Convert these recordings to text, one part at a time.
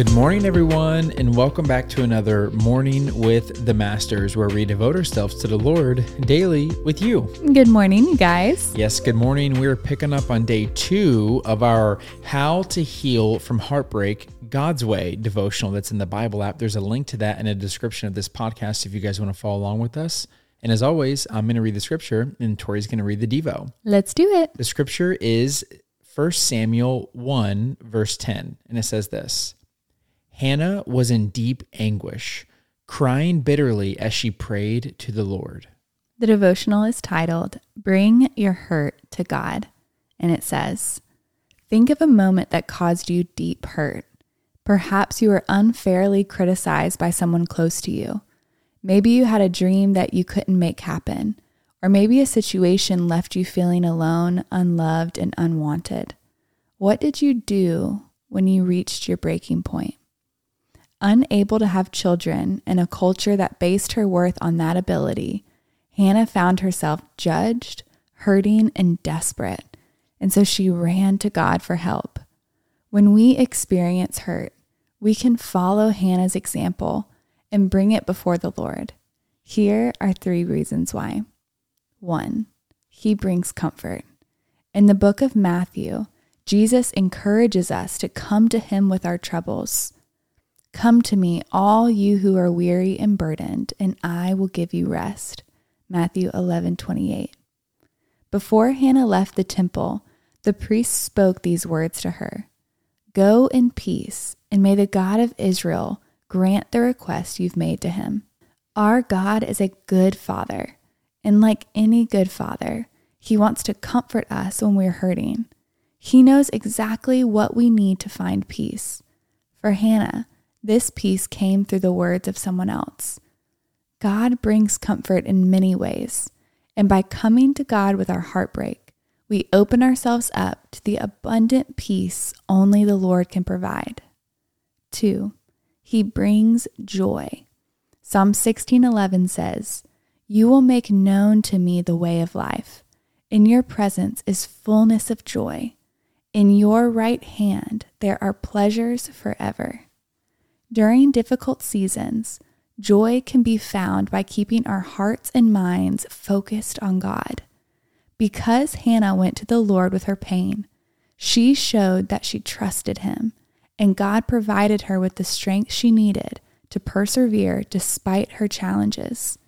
Good morning, everyone, and welcome back to another Morning with the Masters, where we devote ourselves to the Lord daily with you. Good morning, you guys. Yes, good morning. We're picking up on day two of our How to Heal from Heartbreak God's Way devotional that's in the Bible app. There's a link to that in the description of this podcast if you guys want to follow along with us. And as always, I'm going to read the scripture and Tori's going to read the Devo. Let's do it. The scripture is 1 Samuel 1, verse 10, and it says this. Hannah was in deep anguish, crying bitterly as she prayed to the Lord. The devotional is titled Bring Your Hurt to God. And it says, Think of a moment that caused you deep hurt. Perhaps you were unfairly criticized by someone close to you. Maybe you had a dream that you couldn't make happen. Or maybe a situation left you feeling alone, unloved, and unwanted. What did you do when you reached your breaking point? Unable to have children in a culture that based her worth on that ability, Hannah found herself judged, hurting, and desperate. And so she ran to God for help. When we experience hurt, we can follow Hannah's example and bring it before the Lord. Here are three reasons why. One, he brings comfort. In the book of Matthew, Jesus encourages us to come to him with our troubles. Come to me, all you who are weary and burdened, and I will give you rest. Matthew 11 28. Before Hannah left the temple, the priest spoke these words to her Go in peace, and may the God of Israel grant the request you've made to him. Our God is a good father, and like any good father, he wants to comfort us when we're hurting. He knows exactly what we need to find peace. For Hannah, this peace came through the words of someone else. God brings comfort in many ways, and by coming to God with our heartbreak, we open ourselves up to the abundant peace only the Lord can provide. 2. He brings joy. Psalm 16:11 says, "You will make known to me the way of life. In your presence is fullness of joy. In your right hand there are pleasures forever." During difficult seasons, joy can be found by keeping our hearts and minds focused on God. Because Hannah went to the Lord with her pain, she showed that she trusted Him, and God provided her with the strength she needed to persevere despite her challenges.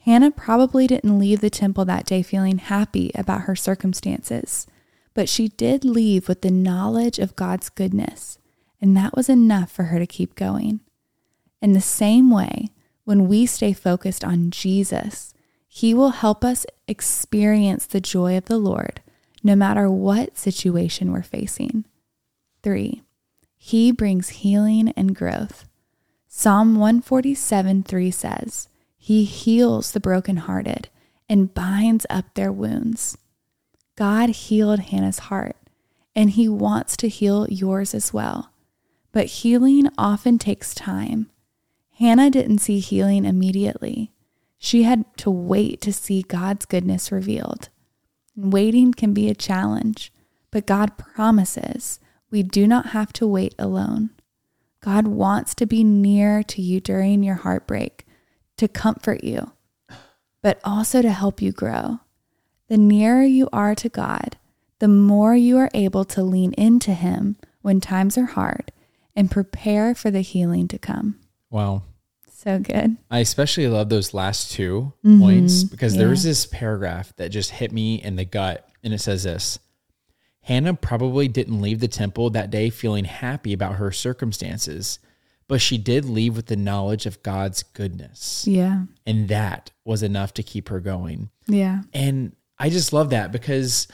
Hannah probably didn't leave the temple that day feeling happy about her circumstances, but she did leave with the knowledge of God's goodness and that was enough for her to keep going. In the same way, when we stay focused on Jesus, He will help us experience the joy of the Lord no matter what situation we're facing. Three, He brings healing and growth. Psalm 147 3 says, He heals the brokenhearted and binds up their wounds. God healed Hannah's heart, and He wants to heal yours as well. But healing often takes time. Hannah didn't see healing immediately. She had to wait to see God's goodness revealed. And waiting can be a challenge, but God promises we do not have to wait alone. God wants to be near to you during your heartbreak, to comfort you, but also to help you grow. The nearer you are to God, the more you are able to lean into Him when times are hard and prepare for the healing to come. Wow. So good. I especially love those last 2 mm-hmm. points because yeah. there was this paragraph that just hit me in the gut. And it says this Hannah probably didn't leave the temple that day feeling happy about her circumstances, but she did leave with the knowledge of God's goodness. Yeah. And that was enough to keep her going. Yeah. And I just love that because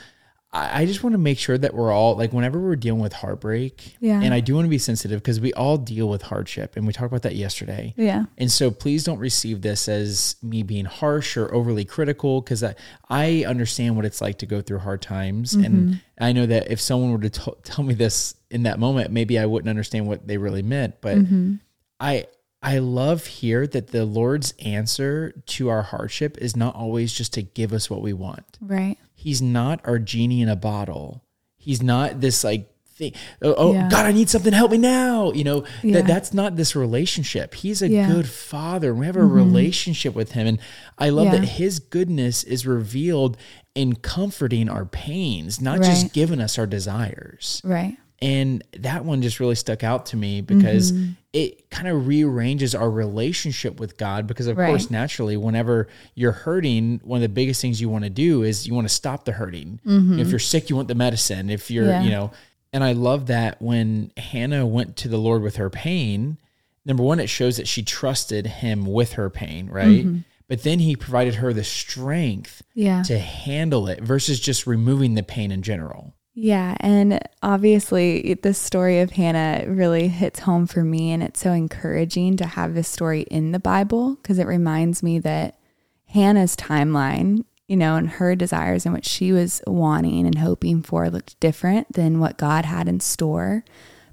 I just want to make sure that we're all like whenever we're dealing with heartbreak. Yeah. And I do want to be sensitive because we all deal with hardship and we talked about that yesterday. Yeah. And so please don't receive this as me being harsh or overly critical because I, I understand what it's like to go through hard times. Mm-hmm. And I know that if someone were to t- tell me this in that moment, maybe I wouldn't understand what they really meant. But mm-hmm. I, I love here that the Lord's answer to our hardship is not always just to give us what we want. Right he's not our genie in a bottle. He's not this like thing. oh, oh Yeah. God, I need something. Help me now. You know, Yeah. that that's not this relationship. He's a Yeah. Mm-hmm. good father. We have a relationship with him. And I love that his goodness is revealed in comforting our pains, not Right. just giving us our desires. Right. And that one just really stuck out to me because Mm-hmm. it kind of rearranges our relationship with God. Because, of Right. course, naturally, whenever you're hurting, one of the biggest things you want to do is you want to stop the hurting. If you're sick, you want the medicine. If you're, Mm-hmm. Yeah. you know, and I love that when Hannah went to the Lord with her pain, number one, it shows that she trusted him with her pain, right? Mm-hmm. But then he provided her the strength Yeah. to handle it versus just removing the pain in general. Yeah, and obviously the story of Hannah really hits home for me and it's so encouraging to have this story in the Bible because it reminds me that Hannah's timeline, you know, and her desires and what she was wanting and hoping for looked different than what God had in store.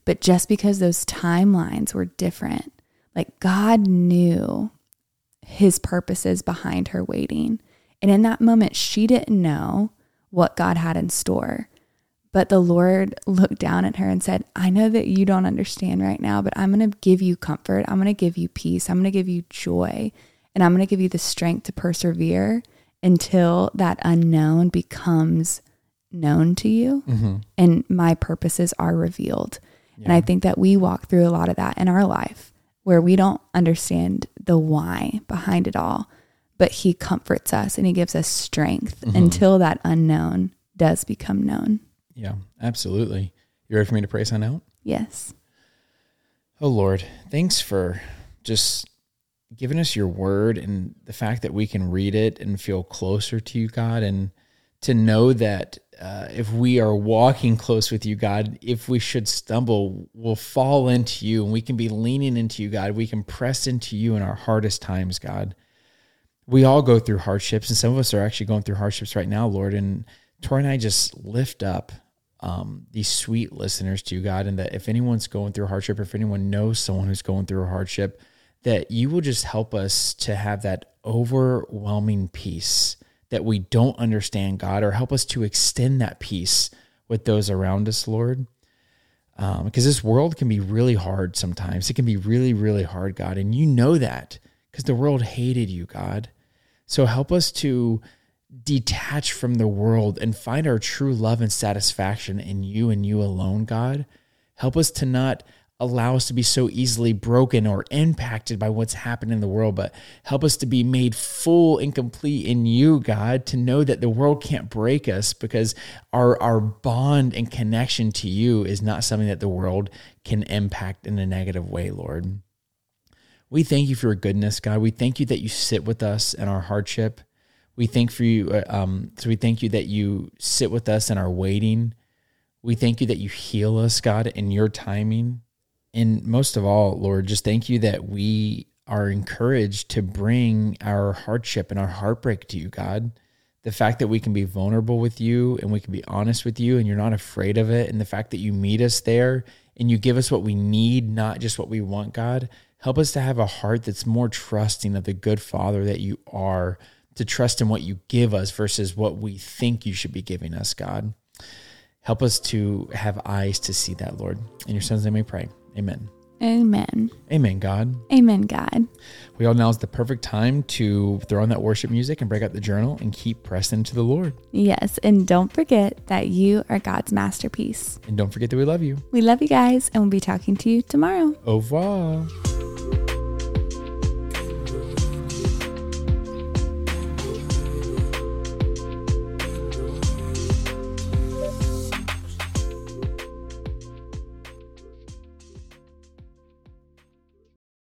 But just because those timelines were different, like God knew his purposes behind her waiting. And in that moment, she didn't know what God had in store. But the Lord looked down at her and said, I know that you don't understand right now, but I'm going to give you comfort. I'm going to give you peace. I'm going to give you joy. And I'm going to give you the strength to persevere until that unknown becomes known to you mm-hmm. and my purposes are revealed. And I think that we walk through a lot of that in our life where we don't understand the why behind it all, but He comforts us and He gives us strength mm-hmm. until that unknown does become known. Yeah, absolutely. You ready for me to pray sign out? Yes. Oh Lord, thanks for just giving us your word and the fact that we can read it and feel closer to you, God, and to know that uh, if we are walking close with you, God, if we should stumble, we'll fall into you and we can be leaning into you, God. We can press into you in our hardest times, God. We all go through hardships, and some of us are actually going through hardships right now, Lord. And Tori and I just lift up um, these sweet listeners to you, God, and that if anyone's going through hardship, or if anyone knows someone who's going through a hardship, that you will just help us to have that overwhelming peace that we don't understand, God, or help us to extend that peace with those around us, Lord. Um, because this world can be really hard sometimes. It can be really, really hard, God. And you know that because the world hated you, God. So help us to detach from the world and find our true love and satisfaction in you and you alone, God. Help us to not allow us to be so easily broken or impacted by what's happened in the world, but help us to be made full and complete in you, God, to know that the world can't break us because our our bond and connection to you is not something that the world can impact in a negative way, Lord. We thank you for your goodness, God. We thank you that you sit with us in our hardship. We thank for you. uh, Um, so we thank you that you sit with us in our waiting. We thank you that you heal us, God, in your timing. And most of all, Lord, just thank you that we are encouraged to bring our hardship and our heartbreak to you, God. The fact that we can be vulnerable with you and we can be honest with you and you're not afraid of it. And the fact that you meet us there and you give us what we need, not just what we want, God. Help us to have a heart that's more trusting of the good Father that you are, to trust in what you give us versus what we think you should be giving us, God. Help us to have eyes to see that, Lord. In your son's name we pray. Amen. Amen. Amen, God. Amen, God. We all now is the perfect time to throw on that worship music and break out the journal and keep pressing to the Lord. Yes. And don't forget that you are God's masterpiece. And don't forget that we love you. We love you guys, and we'll be talking to you tomorrow. Au revoir.